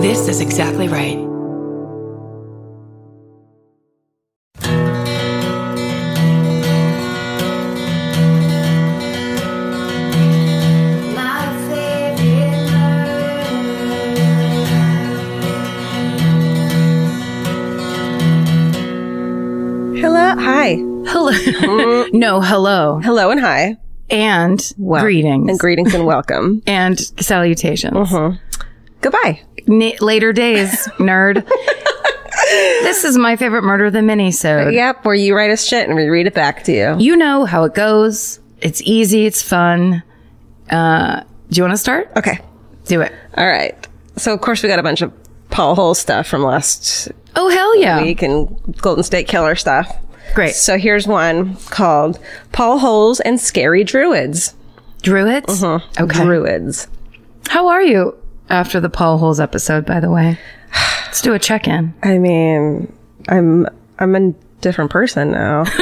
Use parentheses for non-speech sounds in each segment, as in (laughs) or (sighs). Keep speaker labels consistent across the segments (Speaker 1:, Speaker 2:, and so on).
Speaker 1: This is exactly right.
Speaker 2: Hello. Hi.
Speaker 1: Hello. (laughs) no, hello.
Speaker 2: Hello and hi.
Speaker 1: And
Speaker 2: Well,
Speaker 1: greetings.
Speaker 2: And greetings and welcome. (laughs)
Speaker 1: and salutations. Mm-hmm.
Speaker 2: Goodbye.
Speaker 1: Na- later days, (laughs) nerd. this is my favorite murder of the mini-sode.
Speaker 2: Yep, where you write us shit and we read it back to you.
Speaker 1: You know how it goes. It's easy. It's fun. Uh, do you want to start?
Speaker 2: Okay.
Speaker 1: Do it.
Speaker 2: All right. So, of course, we got a bunch of Paul Hole stuff from last
Speaker 1: Oh, hell yeah.
Speaker 2: week and Golden State Killer stuff.
Speaker 1: Great.
Speaker 2: So, here's one called Paul Holes and Scary Druids.
Speaker 1: Druids?
Speaker 2: Uh-huh.
Speaker 1: Okay.
Speaker 2: Druids.
Speaker 1: How are you after the Paul Holes episode, by the way? Let's do a check-in. (sighs)
Speaker 2: I mean, I'm I'm a different person now. (laughs)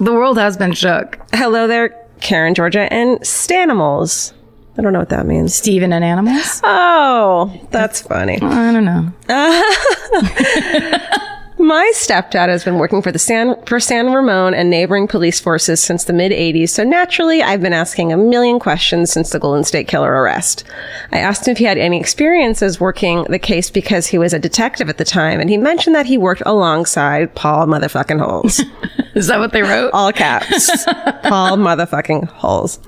Speaker 1: The world has been shook.
Speaker 2: Hello there, Karen, Georgia, and Stanimals. I don't know what that means.
Speaker 1: Steven and animals?
Speaker 2: Oh, that's funny.
Speaker 1: I don't know. (laughs) (laughs)
Speaker 2: My stepdad has been working for the San for San Ramon and neighboring police forces since the mid 80s, so naturally I've been asking a million questions since the Golden State Killer arrest. I asked him if he had any experiences working the case because he was a detective at the time, and he mentioned that he worked alongside Paul motherfucking Holes. (laughs)
Speaker 1: Is that what they wrote?
Speaker 2: All caps. (laughs) Paul motherfucking Holes.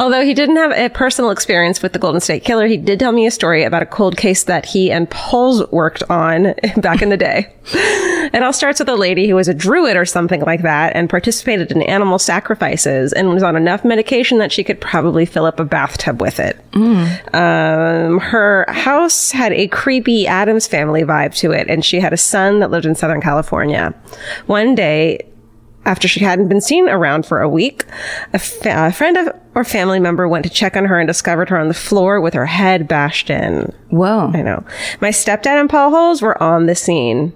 Speaker 2: Although he didn't have a personal experience with the Golden State Killer, he did tell me a story about a cold case that he and Poles worked on (laughs) back in the day. It all starts with a lady who was a druid or something like that and participated in animal sacrifices and was on enough medication that she could probably fill up a bathtub with it. Um, her house had a creepy Addams family vibe to it, and she had a son that lived in Southern California. One day, after she hadn't been seen around for a week, a, fa- a friend of, or family member went to check on her and discovered her on the floor with her head bashed in.
Speaker 1: Whoa.
Speaker 2: I know. My stepdad and Paul Holes were on the scene.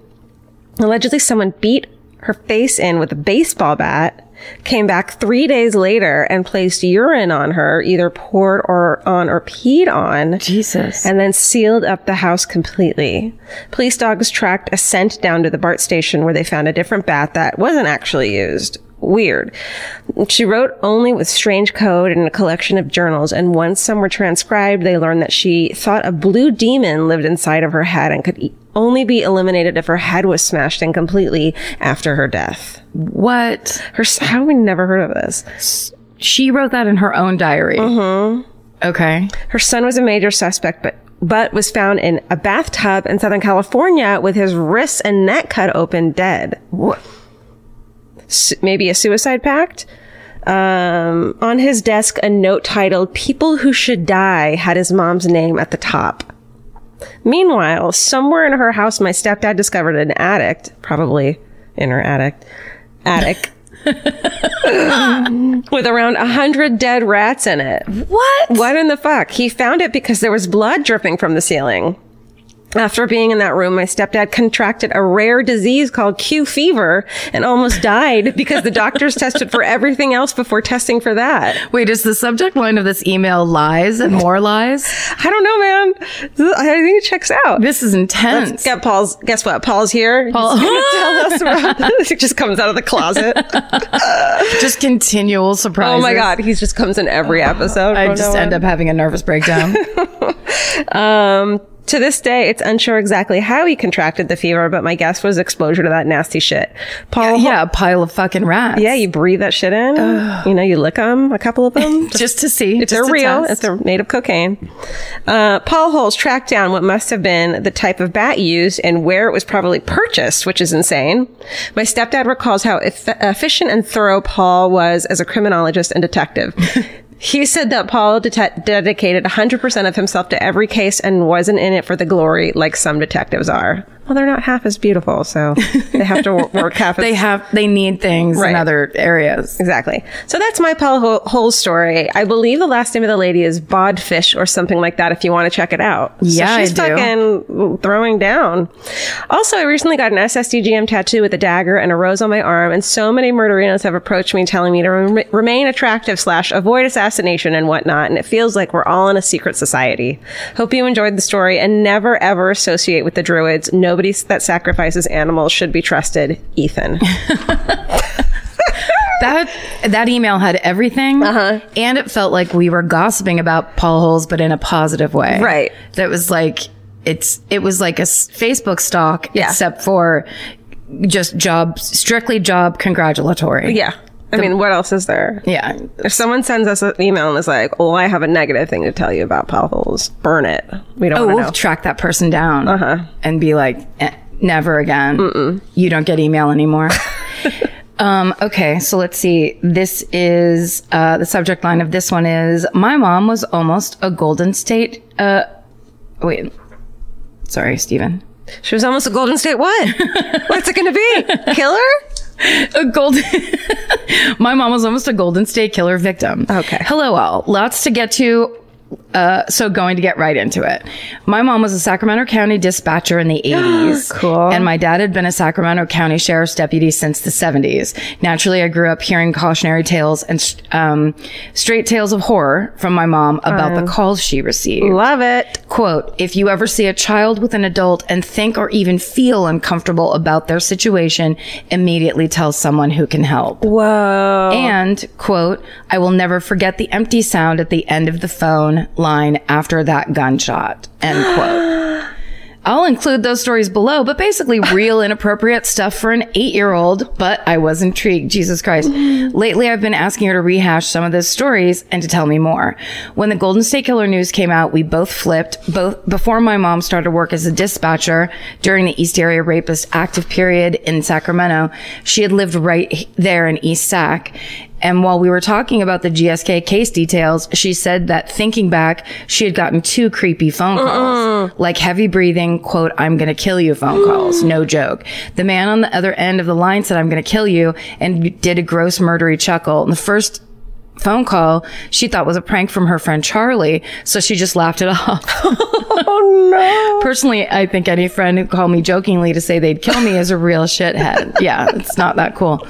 Speaker 2: Allegedly, someone beat her face in with a baseball bat, came back three days later and placed urine on her, either poured or on or peed on.
Speaker 1: Jesus.
Speaker 2: And then sealed up the house completely. Police dogs tracked a scent down to the BART station where they found a different bat that wasn't actually used. Weird. She wrote only with strange code in a collection of journals, and once some were transcribed, they learned that she thought a blue demon lived inside of her head and could e- only be eliminated if her head was smashed in completely after her death.
Speaker 1: what?
Speaker 2: Her, how have we never heard of this?
Speaker 1: She wrote that in her own diary. Mm-hmm. Okay.
Speaker 2: Her son was a major suspect, but but was found in a bathtub in Southern California with his wrists and neck cut open, dead.
Speaker 1: What?
Speaker 2: Maybe a suicide pact. Um, on his desk, a note titled "People Who Should Die" had his mom's name at the top. Meanwhile, somewhere in her house, my stepdad discovered an attic, probably in her attic, attic, (laughs) with around a hundred dead rats in it.
Speaker 1: What?
Speaker 2: What in the fuck? He found it because there was blood dripping from the ceiling. After being in that room, my stepdad contracted a rare disease called Q fever and almost died because the doctors tested for everything else before testing for that.
Speaker 1: Wait, is the subject line of this email lies and more lies?
Speaker 2: I don't know, man. I think it checks out.
Speaker 1: This is intense.
Speaker 2: Get Paul's. Guess what? Paul's here.
Speaker 1: Paul-
Speaker 2: He's (laughs) tell us about. he just comes out of the closet. (laughs)
Speaker 1: Just continual surprises.
Speaker 2: Oh my god, he just comes in every episode.
Speaker 1: I just end up having a nervous breakdown. (laughs)
Speaker 2: Um, to this day, it's unsure exactly how he contracted the fever, but my guess was exposure to that nasty shit. Paul,
Speaker 1: yeah, a pile of fucking rats.
Speaker 2: yeah, you breathe that shit in. You know, you lick them, a couple of them. (laughs)
Speaker 1: just to see
Speaker 2: if they're real,
Speaker 1: test.
Speaker 2: if they're made of cocaine. Uh, Paul Holes tracked down what must have been the type of bat used and where it was probably purchased, which is insane. My stepdad recalls how eff- efficient and thorough Paul was as a criminologist and detective. (laughs) He said that Paul det- dedicated 100% of himself to every case and wasn't in it for the glory like some detectives are. Well, they're not half as beautiful, so they have to (laughs) work half as
Speaker 1: They have they need things
Speaker 2: Right.
Speaker 1: in other areas.
Speaker 2: Exactly. So that's my Paul Ho- Holes story. I believe the last name of the lady is Bodfish or something like that if you want to check it out.
Speaker 1: Yeah,
Speaker 2: so
Speaker 1: I
Speaker 2: she's
Speaker 1: do.
Speaker 2: fucking throwing down. Also, I recently got an SSDGM tattoo with a dagger and a rose on my arm, and so many murderinos have approached me telling me to rem- remain attractive slash avoid assassination and whatnot, and it feels like we're all in a secret society. Hope you enjoyed the story and never ever associate with the druids. Nobody that sacrifices animals should be trusted. Ethan. (laughs)
Speaker 1: That that email had everything,
Speaker 2: Uh-huh.
Speaker 1: and it felt like we were gossiping about Paul Holes, but in a positive way.
Speaker 2: Right.
Speaker 1: That was like it's it was like a Facebook stalk,
Speaker 2: Yeah.
Speaker 1: except for just job, strictly job congratulatory.
Speaker 2: yeah. I mean, what else is there?
Speaker 1: yeah.
Speaker 2: If someone sends us an email and is like, "Oh, I have a negative thing to tell you about Paul Holes," burn it. We don't
Speaker 1: Oh,
Speaker 2: want
Speaker 1: we'll
Speaker 2: know.
Speaker 1: track that person down
Speaker 2: Uh-huh.
Speaker 1: and be like, eh, never again. You don't get email anymore. (laughs) um, okay, so let's see. This is uh, the subject line of this one is my mom was almost a Golden State. Uh, wait, sorry, Stephen.
Speaker 2: She was almost a Golden State. What? (laughs) What's it going to be? Killer? (laughs)
Speaker 1: A golden. (laughs) my mom was almost a Golden State Killer victim.
Speaker 2: Okay.
Speaker 1: Hello, all. Lots to get to. Uh, so going to get right into it. My mom was a Sacramento County dispatcher in the (gasps) 80s.
Speaker 2: Cool.
Speaker 1: And my dad had been a Sacramento County Sheriff's deputy since the 70s. Naturally, I grew up hearing cautionary tales and um, straight tales of horror from my mom about the calls she received.
Speaker 2: Love it.
Speaker 1: Quote, if you ever see a child with an adult and think or even feel uncomfortable about their situation, immediately tell someone who can help.
Speaker 2: Whoa.
Speaker 1: And, quote, I will never forget the empty sound at the end of the phone line after that gunshot, end quote. (gasps) I'll include those stories below, but basically real (laughs) inappropriate stuff for an eight year old. But I was intrigued. Jesus Christ. (gasps) Lately, I've been asking her to rehash some of those stories and to tell me more. When the Golden State Killer news came out, we both flipped. Both before my mom started work as a dispatcher during the East Area Rapist active period in Sacramento, she had lived right there in East Sac. And while we were talking about the GSK case details, she said that thinking back, she had gotten two creepy phone calls, uh-uh. like heavy breathing, quote, I'm going to kill you phone calls. No (gasps) joke. The man on the other end of the line said, I'm going to kill you and did a gross murdery chuckle. And the first phone call she thought was a prank from her friend Charlie. So she just laughed it off. (laughs) (laughs)
Speaker 2: oh no.
Speaker 1: Personally, I think any friend who called me jokingly to say they'd kill me is a real shithead. (laughs) Yeah, it's not that cool.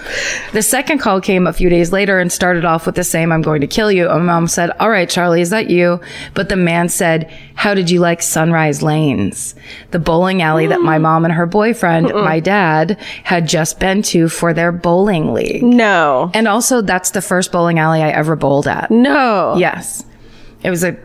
Speaker 1: The second call came a few days later and started off with the same, I'm going to kill you. And mom said, all right, Charlie, is that you? But the man said, how did you like Sunrise Lanes? The bowling alley that my mm. mom and her boyfriend, my dad, had just been to for their bowling league.
Speaker 2: No.
Speaker 1: And also, that's the first bowling alley I ever bowled at.
Speaker 2: No.
Speaker 1: Yes. It was a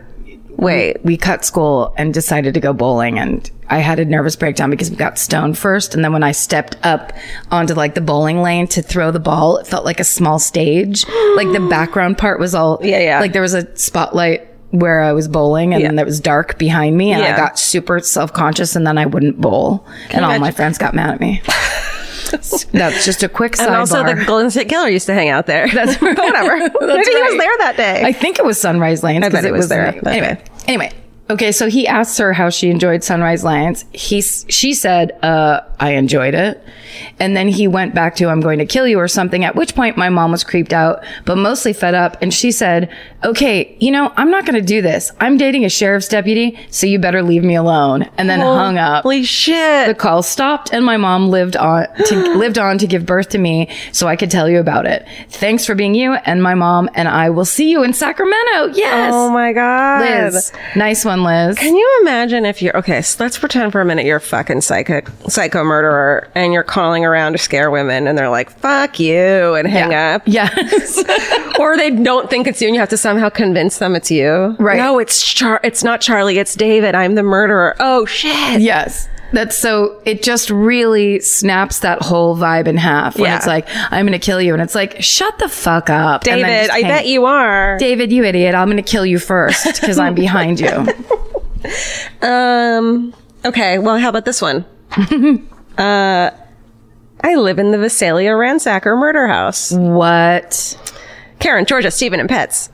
Speaker 2: Wait.
Speaker 1: we cut school and decided to go bowling and I had a nervous breakdown because we got stoned first and then when I stepped up onto like the bowling lane to throw the ball it felt like a small stage (gasps) like the background part was all
Speaker 2: Yeah, yeah.
Speaker 1: like there was a spotlight where I was bowling and
Speaker 2: Yeah.
Speaker 1: then it was dark behind me and I got super self-conscious and then I wouldn't bowl and all my friends got mad at me (laughs) (laughs) that's just a quick
Speaker 2: And also,
Speaker 1: sidebar
Speaker 2: the Golden State Killer used to hang out there.
Speaker 1: That's
Speaker 2: But (laughs) whatever. Maybe he was there that day.
Speaker 1: I think it was Sunrise Lanes.
Speaker 2: because
Speaker 1: 'cause
Speaker 2: it was there.
Speaker 1: Anyway, anyway. Okay, so he asked her how she enjoyed Sunrise Lanes. He, she said, uh, I enjoyed it. And then he went back to, I'm going to kill you or something, at which point my mom was creeped out, but mostly fed up. And she said, okay, you know, I'm not going to do this. I'm dating a sheriff's deputy, so you better leave me alone. And then hung up.
Speaker 2: Holy shit.
Speaker 1: The call stopped and my mom lived on to (gasps) lived on to give birth to me so I could tell you about it. Thanks for being you and my mom and I will see you in Sacramento. Yes.
Speaker 2: oh my God.
Speaker 1: Liz. Nice one, Liz.
Speaker 2: Can you imagine if you're okay? So let's pretend for a minute you're a fucking psycho psycho murderer and you're calling around to scare women and they're like "fuck you" and hang up,
Speaker 1: Yes. (laughs)
Speaker 2: or they don't think it's you and you have to somehow convince them it's you.
Speaker 1: Right.
Speaker 2: No, it's Char. It's not Charlie. It's David. I'm the murderer. Oh shit.
Speaker 1: yes. That's so it just really snaps that whole vibe in half when
Speaker 2: Yeah.
Speaker 1: it's like, I'm gonna kill you. And it's like, shut the fuck up.
Speaker 2: David, I bet you are.
Speaker 1: David, you idiot, I'm gonna kill you first because I'm behind you. (laughs)
Speaker 2: Um. Okay. Well, how about this one? (laughs) uh, I live in the Visalia Ransacker Murder House.
Speaker 1: what?
Speaker 2: Karen, Georgia, Stephen, and pets.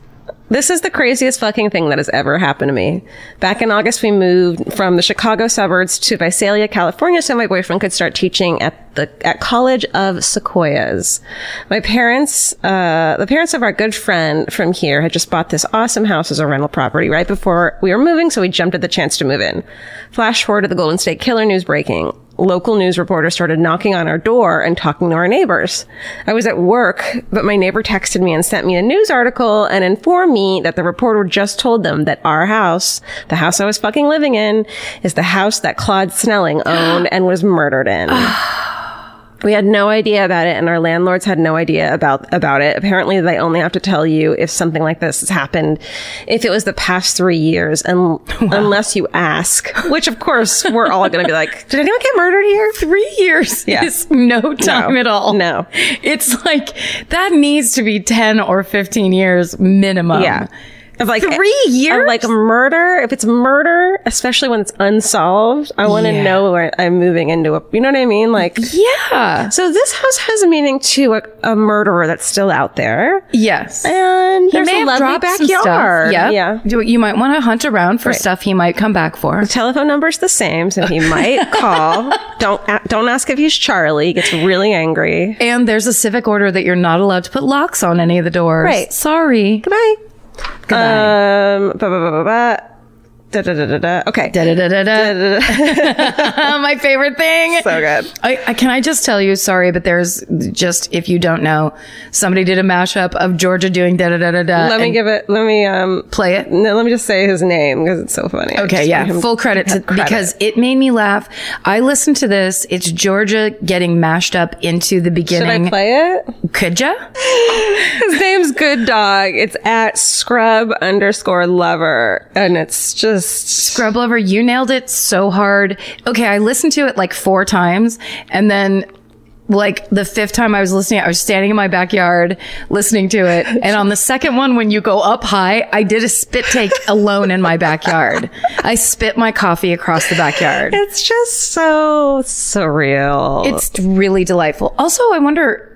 Speaker 2: This is the craziest fucking thing that has ever happened to me. Back in August, we moved from the Chicago suburbs to Visalia, California, so my boyfriend could start teaching at the at College of Sequoias. My parents, uh, the parents of our good friend from here, had just bought this awesome house as a rental property right before we were moving, so we jumped at the chance to move in. Flash forward to the Golden State Killer news breaking local news reporters started knocking on our door and talking to our neighbors. I was at work, but my neighbor texted me and sent me a news article and informed me that the reporter just told them that our house, the house I was fucking living in, is the house that Claude Snelling owned (gasps) and was murdered in. (sighs) We had no idea about it and our landlords had no idea about, about it. Apparently they only have to tell you if something like this has happened if it was the past three years and (laughs) unless you ask, which of course we're all going to be like, did anyone get murdered here?
Speaker 1: Three years
Speaker 2: Yeah.
Speaker 1: is no time
Speaker 2: No.
Speaker 1: at all.
Speaker 2: No.
Speaker 1: It's like that needs to be 10 or 15 years minimum.
Speaker 2: Yeah. Of like
Speaker 1: Three
Speaker 2: of
Speaker 1: years?
Speaker 2: like murder. If it's murder, especially when it's unsolved, I want to
Speaker 1: Yeah.
Speaker 2: know where I'm moving into a, you know what I mean? Like,
Speaker 1: Yeah.
Speaker 2: so this house has a meaning to a, a murderer that's still out there.
Speaker 1: Yes.
Speaker 2: And
Speaker 1: He
Speaker 2: there's
Speaker 1: may
Speaker 2: a lovely
Speaker 1: dropped some stuff.
Speaker 2: backyard.
Speaker 1: Yeah.
Speaker 2: Yeah.
Speaker 1: You might want to hunt around for
Speaker 2: Right.
Speaker 1: stuff he might come back for.
Speaker 2: The telephone number's the same, so he might (laughs) call. don't don't ask if he's Charlie. He gets really angry.
Speaker 1: And there's a civic order that you're not allowed to put locks on any of the doors.
Speaker 2: Right.
Speaker 1: Sorry.
Speaker 2: Goodbye.
Speaker 1: Goodbye.
Speaker 2: Um. Ba, ba, ba, ba, ba. Da, da, da, da, da. Okay.
Speaker 1: Da-da-da-da-da. (laughs) My favorite thing.
Speaker 2: So good.
Speaker 1: I, I can I just tell you, sorry, but there's just if you don't know, somebody did a mashup of Georgia doing da da da da da.
Speaker 2: Let me give it. Let me um
Speaker 1: play it.
Speaker 2: No, let me just say his name because it's so funny.
Speaker 1: Okay, yeah, full credit to
Speaker 2: credit.
Speaker 1: because it made me laugh. I listened to this. It's Georgia getting mashed up into the beginning. Should.
Speaker 2: I play it?
Speaker 1: Could ya? (laughs)
Speaker 2: His name's Good Dog. It's at scrub underscore lover, and it's just
Speaker 1: Scrub Lover, you nailed it so hard. Okay, I listened to it like four times and then like the fifth time I was listening, I was standing in my backyard listening to it. (laughs) And on the second one, when you go up high, I did a spit take (laughs) alone in my backyard. I spit my coffee across the backyard.
Speaker 2: It's just so surreal.
Speaker 1: It's really delightful. Also, I wonder,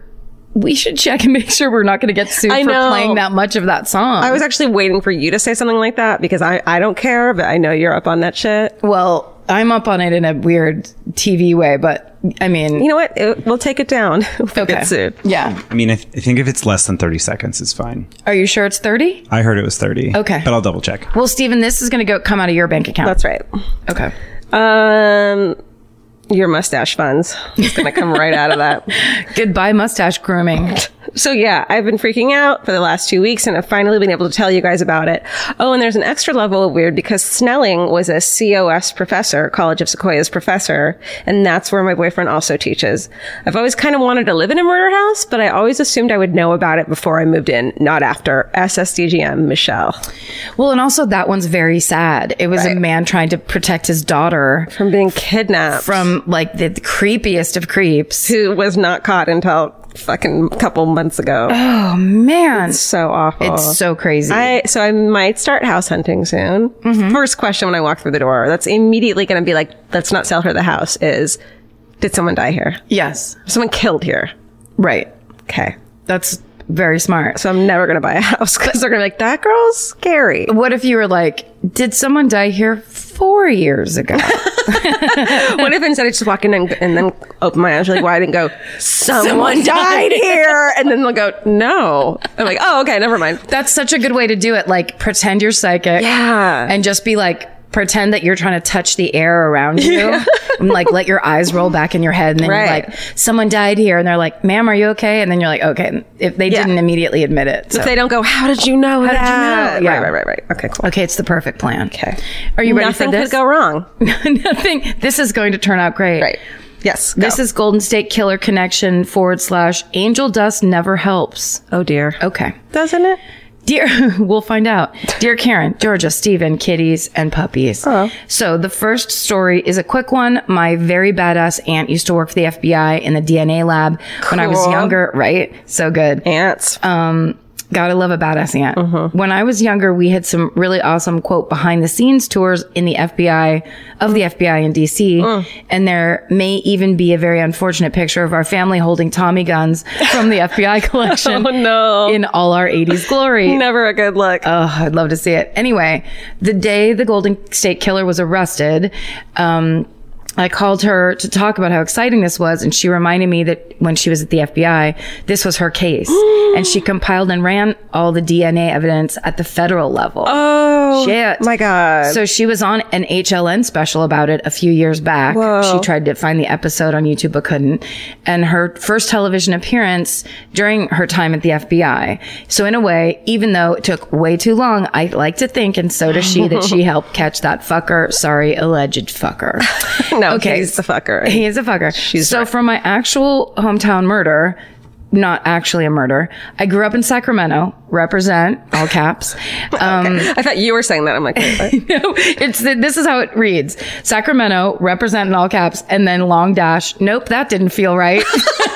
Speaker 1: we should check and make sure we're not going to get sued
Speaker 2: I
Speaker 1: for
Speaker 2: know.
Speaker 1: playing that much of that song.
Speaker 2: I was actually waiting for you to say something like that because I, I don't care, but I know you're up on that shit.
Speaker 1: well, I'm up on it in a weird TV way, but I mean,
Speaker 2: You know what? It, we'll take it down (laughs) if we
Speaker 1: okay.
Speaker 2: get sued.
Speaker 1: Yeah.
Speaker 3: I mean, I, th- I think if it's less than 30 seconds, it's fine.
Speaker 1: Are you sure it's 30?
Speaker 3: I heard it was 30.
Speaker 1: Okay.
Speaker 3: But I'll double check.
Speaker 1: Well, Stephen, this is going to go come out of your bank account.
Speaker 2: That's right.
Speaker 1: okay.
Speaker 2: Um, your mustache funds. It's gonna come right out of that. (laughs)
Speaker 1: Goodbye, mustache grooming.
Speaker 2: So yeah, I've been freaking out for the last two weeks and I've finally been able to tell you guys about it. Oh, and there's an extra level of weird because Snelling was a COS professor, College of Sequoias professor, and that's where my boyfriend also teaches. I've always kind of wanted to live in a murder house, but I always assumed I would know about it before I moved in, not after. SSDGM, Michelle.
Speaker 1: Well, and also that one's very sad. It was a man trying to protect his daughter
Speaker 2: From being kidnapped.
Speaker 1: from like the, the creepiest of creeps.
Speaker 2: who was not caught until fucking couple months ago.
Speaker 1: Oh man, it's
Speaker 2: so awful.
Speaker 1: it's so crazy.
Speaker 2: I so I might start house hunting soon. Mm-hmm. First question when I walk through the door, that's immediately going to be like, let's not sell her the house. Is did someone die here?
Speaker 1: yes,
Speaker 2: Someone killed here.
Speaker 1: right.
Speaker 2: Okay,
Speaker 1: That's very smart.
Speaker 2: so I'm never going to buy a house (laughs) because they're going to be like, that girl's scary.
Speaker 1: What if you were like, did someone die here four years ago? (laughs)
Speaker 2: what if instead I just walk in and, and then open my eyes like, why I didn't go, someone died here, and then they'll go, no. I'm like, oh, okay, never mind.
Speaker 1: That's such a good way to do it. Like pretend you're psychic.
Speaker 2: Yeah.
Speaker 1: And just be like, pretend that you're trying to touch the air around you (laughs) and like let your eyes roll back in your head. And then
Speaker 2: Right.
Speaker 1: you're like, someone died here. And they're like, ma'am, are you okay? And then you're like, okay. If they
Speaker 2: Yeah.
Speaker 1: didn't immediately admit it. So.
Speaker 2: If they don't go, how did you know
Speaker 1: did you
Speaker 2: that?
Speaker 1: know? Yeah.
Speaker 2: Right, right, right, right. Okay, cool.
Speaker 1: okay. It's the perfect plan.
Speaker 2: Okay.
Speaker 1: Are you ready
Speaker 2: Nothing
Speaker 1: for this?
Speaker 2: could go wrong. (laughs)
Speaker 1: Nothing. This is going to turn out great.
Speaker 2: Right. Yes.
Speaker 1: This is Golden State Killer Connection forward slash angel dust never helps.
Speaker 2: Oh dear.
Speaker 1: Okay.
Speaker 2: Doesn't it?
Speaker 1: Dear, (laughs) we'll find out. Dear Karen, Georgia, Stephen, kitties, and puppies.
Speaker 2: Oh.
Speaker 1: So the first story is a quick one. My very badass aunt used to work for the FBI in the DNA lab when I was younger, right? So good.
Speaker 2: Ants.
Speaker 1: Um, Gotta love a badass aunt.
Speaker 2: Mm-hmm.
Speaker 1: When I was younger, we had some really awesome quote behind the scenes tours in the FBI of the FBI in DC.
Speaker 2: Mm.
Speaker 1: And there may even be a very unfortunate picture of our family holding Tommy guns from the (laughs) FBI collection.
Speaker 2: Oh, no.
Speaker 1: In all our 80s glory. (laughs)
Speaker 2: Never a good look.
Speaker 1: Oh, I'd love to see it. Anyway, the day the Golden State Killer was arrested, um, I called her to talk about how exciting this was, and she reminded me that when she was at the FBI, this was her case, (gasps) and she compiled and ran all the DNA evidence at the federal level.
Speaker 2: oh, Oh
Speaker 1: Shit.
Speaker 2: my God.
Speaker 1: So she was on an HLN special about it a few years back. She tried to find the episode on YouTube but couldn't. And her first television appearance during her time at the FBI. So in a way, even though it took way too long, I like to think, and so does she, that she (laughs) helped catch that fucker. Sorry, alleged fucker. (laughs)
Speaker 2: no,
Speaker 1: okay.
Speaker 2: he's the fucker.
Speaker 1: He is a fucker. She's so for my actual hometown murder, not actually a murder, I grew up in Sacramento, represent, all caps. (laughs) Um,
Speaker 2: I thought you were saying that. I'm like, wait, (laughs)
Speaker 1: no, it's this is how it reads: Sacramento, represent in all caps, and then long dash. Nope, that didn't feel right. (laughs)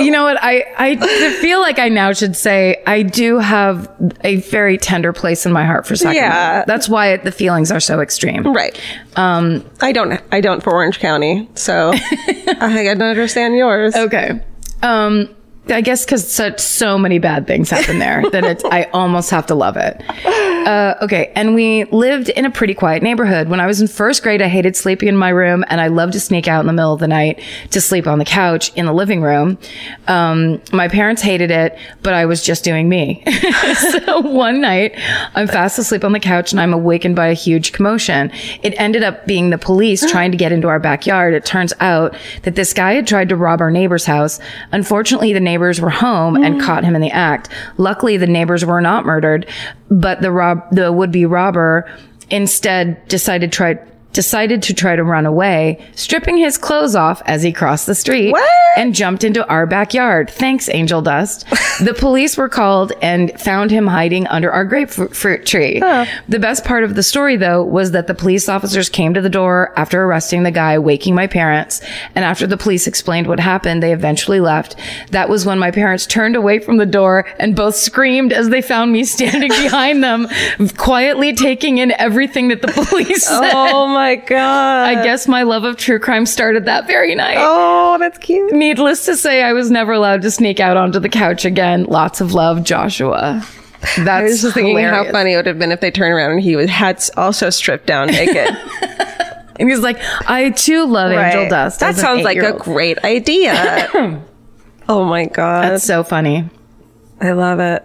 Speaker 1: you know what? I I feel like I now should say I do have a very tender place in my heart for Sacramento.
Speaker 2: Yeah.
Speaker 1: that's why the feelings are so extreme.
Speaker 2: right. Um, I don't. I don't for Orange County, so (laughs) I can understand yours.
Speaker 1: Okay. Um, I guess because such so many bad things happen there (laughs) that it's I almost have to love it. Uh, okay, and we lived in a pretty quiet neighborhood. When I was in first grade, I hated sleeping in my room, and I loved to sneak out in the middle of the night to sleep on the couch in the living room. Um, my parents hated it, but I was just doing me. (laughs) so one night, I'm fast asleep on the couch, and I'm awakened by a huge commotion. It ended up being the police (gasps) trying to get into our backyard. It turns out that this guy had tried to rob our neighbor's house. Unfortunately, the neighbors were home and mm. caught him in the act. Luckily, the neighbors were not murdered, but the rob the would be robber instead decided to try decided to try to run away, stripping his clothes off as he crossed the street and jumped into our backyard. Thanks, Angel Dust. (laughs) the police were called and found him hiding under our grapefruit fruit tree. The best part of the story, though, was that the police officers came to the door after arresting the guy, waking my parents. And after the police explained what happened, they eventually left. That was when my parents turned away from the door and both screamed as they found me (laughs) standing behind them, quietly taking in everything that the police (laughs) oh said.
Speaker 2: Oh my god.
Speaker 1: I guess my love of true crime started that very night.
Speaker 2: Oh, that's cute.
Speaker 1: Needless to say, I was never allowed to sneak out onto the couch again. Lots of love, Joshua. That's (laughs)
Speaker 2: I was just thinking
Speaker 1: hilarious.
Speaker 2: how funny it would have been if they turned around and he was had also stripped down (laughs) naked.
Speaker 1: And he's like, I too love Angel Dust.
Speaker 2: That sounds like a great idea. (laughs) oh my god.
Speaker 1: That's so funny.
Speaker 2: I love it.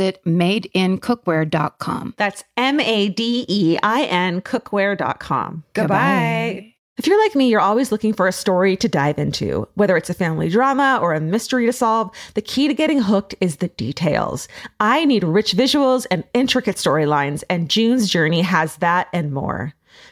Speaker 4: madeincookware.com.
Speaker 5: That's M A D E I N cookware.com. Goodbye. If you're like me, you're always looking for a story to dive into. Whether it's a family drama or a mystery to solve, the key to getting hooked is the details. I need rich visuals and intricate storylines, and June's Journey has that and more.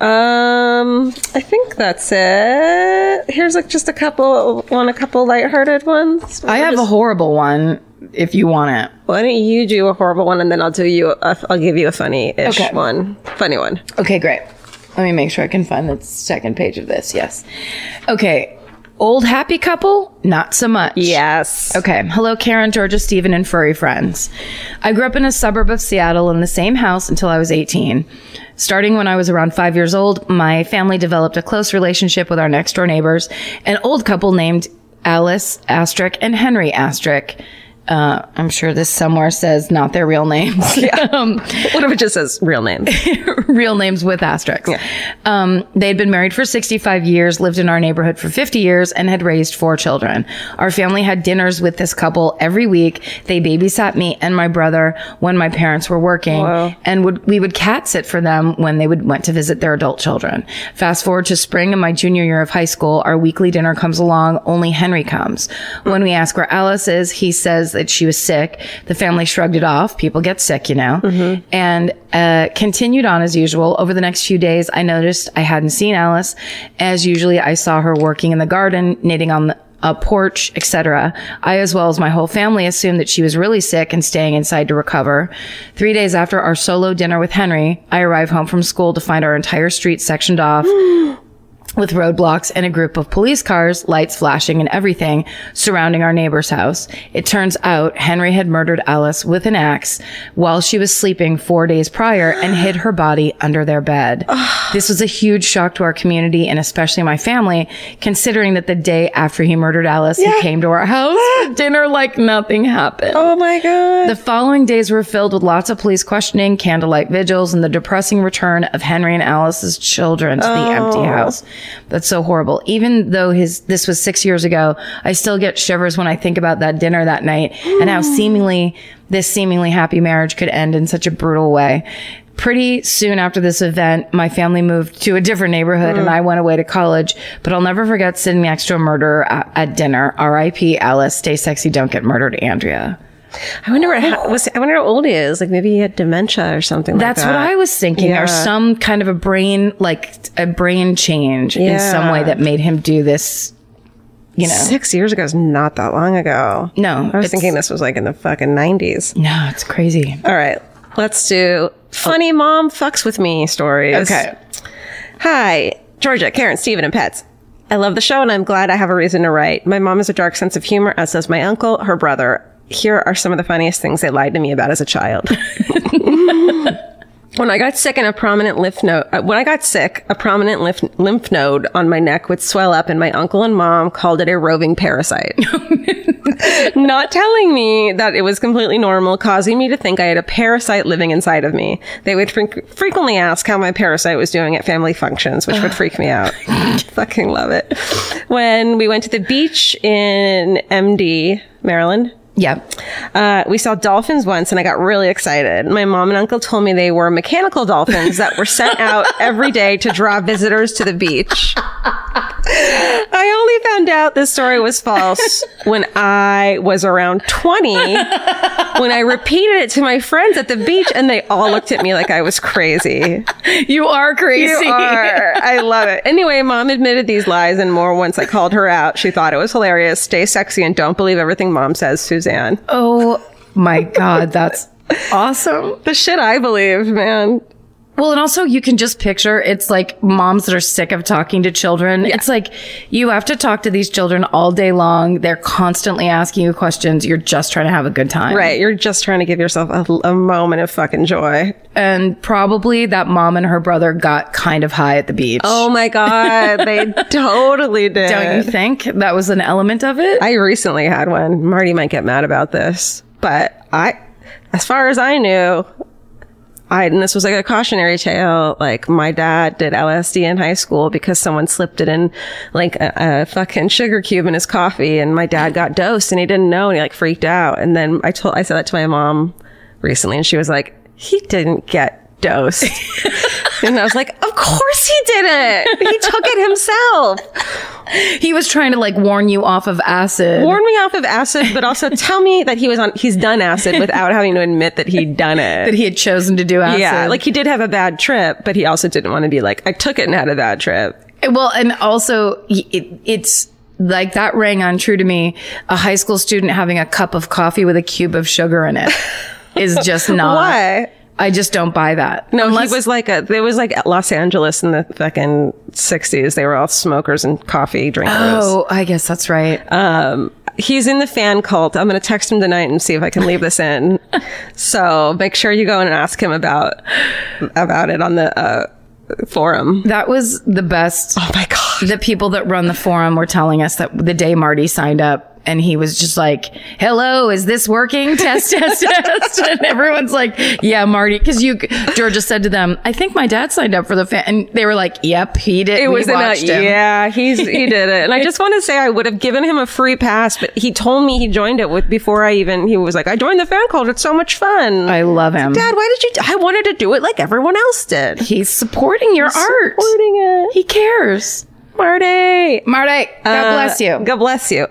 Speaker 2: Um, I think that's it. Here's like just a couple, one, a couple lighthearted ones.
Speaker 1: I have a horrible one if you want it.
Speaker 2: Why don't you do a horrible one and then I'll do you, a, I'll give you a funny-ish
Speaker 1: Okay.
Speaker 2: one, funny one.
Speaker 1: Okay, great. Let me make sure I can find the second page of this. Yes. Okay. Old happy couple? Not so much.
Speaker 2: Yes.
Speaker 1: Okay. Hello, Karen, Georgia, Stephen, and furry friends. I grew up in a suburb of Seattle in the same house until I was 18. Starting when I was around five years old, my family developed a close relationship with our next door neighbors, an old couple named Alice Astrick and Henry Astrick. Uh, I'm sure this somewhere says not their real names. (laughs) um,
Speaker 2: What if it just says real names? (laughs)
Speaker 1: real names with asterisks. Um, they had been married for 65 years, lived in our neighborhood for 50 years, and had raised four children. Our family had dinners with this couple every week. They babysat me and my brother when my parents were working, and would we would cat sit for them when they would went to visit their adult children. Fast forward to spring of my junior year of high school, our weekly dinner comes along. Only Henry comes. When we ask where Alice is, he says that she was sick. The family shrugged it off. People get sick, you know, and uh, continued on as usual. Over the next few days, I noticed I hadn't seen Alice. As usually, I saw her working in the garden, knitting on the a porch, etc. I, as well as my whole family, assumed that she was really sick and staying inside to recover. Three days after our solo dinner with Henry, I arrive home from school to find our entire street sectioned off. (gasps) (gasps) with roadblocks and a group of police cars, lights flashing and everything surrounding our neighbor's house. It turns out Henry had murdered Alice with an axe while she was sleeping four days prior and hid her body under their bed. (sighs) this was a huge shock to our community and especially my family, considering that the day after he murdered Alice, he came to our house for (gasps) dinner like nothing happened.
Speaker 2: Oh my God.
Speaker 1: The following days were filled with lots of police questioning, candlelight vigils, and the depressing return of Henry and Alice's children to the empty oh. house. That's so horrible. Even though his this was six years ago, I still get shivers when I think about that dinner that night and how seemingly this seemingly happy marriage could end in such a brutal way. Pretty soon after this event, my family moved to a different neighborhood and I went away to college. But I'll never forget sitting next to a murderer at, at dinner. R.I.P. Alice. Stay sexy. Don't get murdered, Andrea.
Speaker 2: I wonder what, how, oh. was, I wonder how old he is. Like maybe he had dementia or something
Speaker 1: That's
Speaker 2: like
Speaker 1: what. I was thinking,
Speaker 2: Yeah.
Speaker 1: or some kind of a brain, like a brain change in some way that made him do this you know,
Speaker 2: Six years ago is not that long ago.
Speaker 1: No,
Speaker 2: I was thinking this was like in the fucking 90s.
Speaker 1: no, it's crazy.
Speaker 2: All right, let's do funny mom fucks with me stories.
Speaker 1: Okay.
Speaker 2: Hi, Georgia, Karen, Steven, and pets. I love the show and I'm glad I have a reason to write. My mom has a dark sense of humor, as does my uncle, her brother. Here are some of the funniest things they lied to me about as a child. (laughs) when I got sick and a prominent lymph node, uh, when I got sick, a prominent lymph, lymph node on my neck would swell up and my uncle and mom called it a roving parasite. (laughs) not telling me that it was completely normal, causing me to think I had a parasite living inside of me. They would fre- frequently ask how my parasite was doing at family functions, which would freak me out. (laughs) Fucking love it. When we went to the beach in MD, Maryland,
Speaker 1: Yeah.
Speaker 2: uh, we saw dolphins once and I got really excited. My mom and uncle told me they were mechanical dolphins that were sent out (laughs) every day to draw visitors to the beach. I only found out this story was false (laughs) when I was around 20, when I repeated it to my friends at the beach and they all looked at me like I was crazy.
Speaker 1: You are crazy.
Speaker 2: You are. I love it. Anyway, mom admitted these lies and more once I called her out. She thought it was hilarious. Stay sexy and don't believe everything mom says, Suzanne.
Speaker 1: Oh my God. That's awesome.
Speaker 2: The shit I believe, man.
Speaker 1: Well, and also you can just picture it's like moms that are sick of talking to children. It's like you have to talk to these children all day long. They're constantly asking you questions. You're just trying to have a good time.
Speaker 2: Right. You're just trying to give yourself a, a moment of fucking joy.
Speaker 1: And probably that mom and her brother got kind of high at the beach.
Speaker 2: Oh my God. They (laughs) totally did.
Speaker 1: Don't you think that was an element of it?
Speaker 2: I recently had one. Marty might get mad about this, but I, as far as I knew, I, and this was like a cautionary tale, like my dad did LSD in high school because someone slipped it in like a, a fucking sugar cube in his coffee and my dad got dosed and he didn't know and he like freaked out. And then I told, I said that to my mom recently and she was like, he didn't get dosed. (laughs) and I was like, of course he didn't. He took it himself.
Speaker 1: he was trying to like warn you off of acid.
Speaker 2: warn me off of acid, but also (laughs) tell me that he was on, he's done acid without having to admit that he'd done it.
Speaker 1: that he had chosen to do acid.
Speaker 2: Yeah, like he did have a bad trip, but he also didn't want to be like, I took it and had a bad trip.
Speaker 1: Eh, well, and also it, it's like that rang untrue to me. A high school student having a cup of coffee with a cube of sugar in it (laughs) is just not.
Speaker 2: Why?
Speaker 1: I just don't buy that.
Speaker 2: No,
Speaker 1: Unless-
Speaker 2: he was like a, there was like Los Angeles in the fucking 60s. They were all smokers and coffee drinkers.
Speaker 1: Oh, I guess that's right.
Speaker 2: Um, he's in the fan cult. I'm going to text him tonight and see if I can leave this in. (laughs) so make sure you go in and ask him about, about it on the, uh, forum.
Speaker 1: that was the best.
Speaker 2: Oh my God.
Speaker 1: The people that run the forum were telling us that the day Marty signed up and he was just like, hello, is this working? (laughs) Test, test, test. And everyone's like, yeah, Marty. Cause you, Georgia said to them, I think my dad signed up for the fan. And they were like, yep, he did.
Speaker 2: It was in a,
Speaker 1: him.
Speaker 2: yeah, he's he did it, and I just want to say I would have given him a free pass, but he told me he joined it with before I even. He was like, "I joined the fan cult. It's so much fun."
Speaker 1: I love him.
Speaker 2: Dad, why did you? I wanted to do it like everyone else did.
Speaker 1: He's supporting your art.
Speaker 2: Supporting it,
Speaker 1: He cares.
Speaker 2: Marty.
Speaker 1: Marty, God
Speaker 2: Uh,
Speaker 1: bless you.
Speaker 2: God bless you.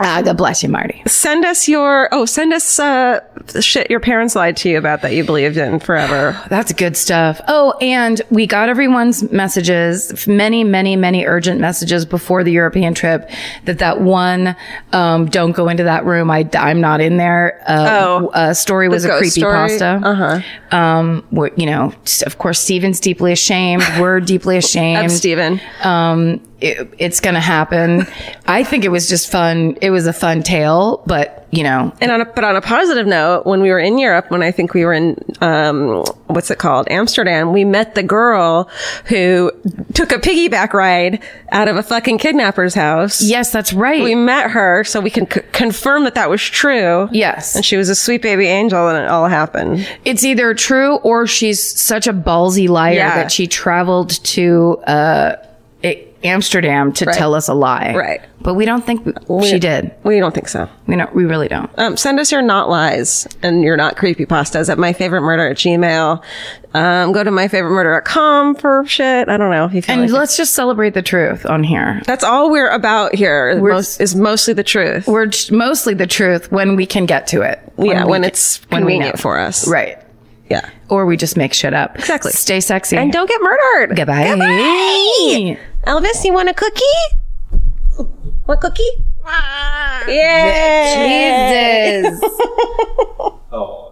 Speaker 1: Ah, God bless you, Marty.
Speaker 2: Send us your oh, send us uh shit your parents lied to you about that you believed in forever. (sighs)
Speaker 1: That's good stuff. Oh, and we got everyone's messages, many, many, many urgent messages before the European trip that that one, um, don't go into that room. I, I'm not in there. Uh,
Speaker 2: Oh.
Speaker 1: uh, story was a creepy
Speaker 2: story?
Speaker 1: pasta.
Speaker 2: Uh-huh.
Speaker 1: Um, you know, of course, Steven's deeply ashamed. We're deeply (laughs) ashamed.
Speaker 2: Steven.
Speaker 1: Um, it, it's going to happen. I think it was just fun. It was a fun tale, but you know,
Speaker 2: And on a, but on a positive note, when we were in Europe, when I think we were in, um, what's it called? Amsterdam, we met the girl who took a piggyback ride out of a fucking kidnapper's house.
Speaker 1: yes, that's right.
Speaker 2: We met her so we can c- confirm that that was true.
Speaker 1: yes.
Speaker 2: And she was a sweet baby angel and it all happened.
Speaker 1: It's either true or she's such a ballsy liar
Speaker 2: Yeah.
Speaker 1: that she traveled to uh, Amsterdam to
Speaker 2: Right.
Speaker 1: tell us a lie.
Speaker 2: Right.
Speaker 1: But we don't think she did.
Speaker 2: We don't think so.
Speaker 1: We don't. We really don't.
Speaker 2: Um, send us your not lies and your not creepy pastas at myfavoritemurder at gmail. Um, go to myfavoritemurder.com for shit. I don't know. If you feel
Speaker 1: And
Speaker 2: like
Speaker 1: let's just celebrate the truth on here.
Speaker 2: That's all we're about here.
Speaker 1: We're-
Speaker 2: Most, is mostly the truth.
Speaker 1: We're mostly the truth when we can get to it.
Speaker 2: yeah, when
Speaker 1: ca-
Speaker 2: it's
Speaker 1: when we
Speaker 2: convenient
Speaker 1: know.
Speaker 2: for us.
Speaker 1: Right.
Speaker 2: Yeah.
Speaker 1: Or we just make shit up.
Speaker 2: Exactly.
Speaker 1: Stay sexy.
Speaker 2: And don't get murdered.
Speaker 1: Goodbye.
Speaker 2: Goodbye. Elvis, you want a cookie? What cookie? Yeah.
Speaker 1: Jesus. (laughs)
Speaker 3: Oh.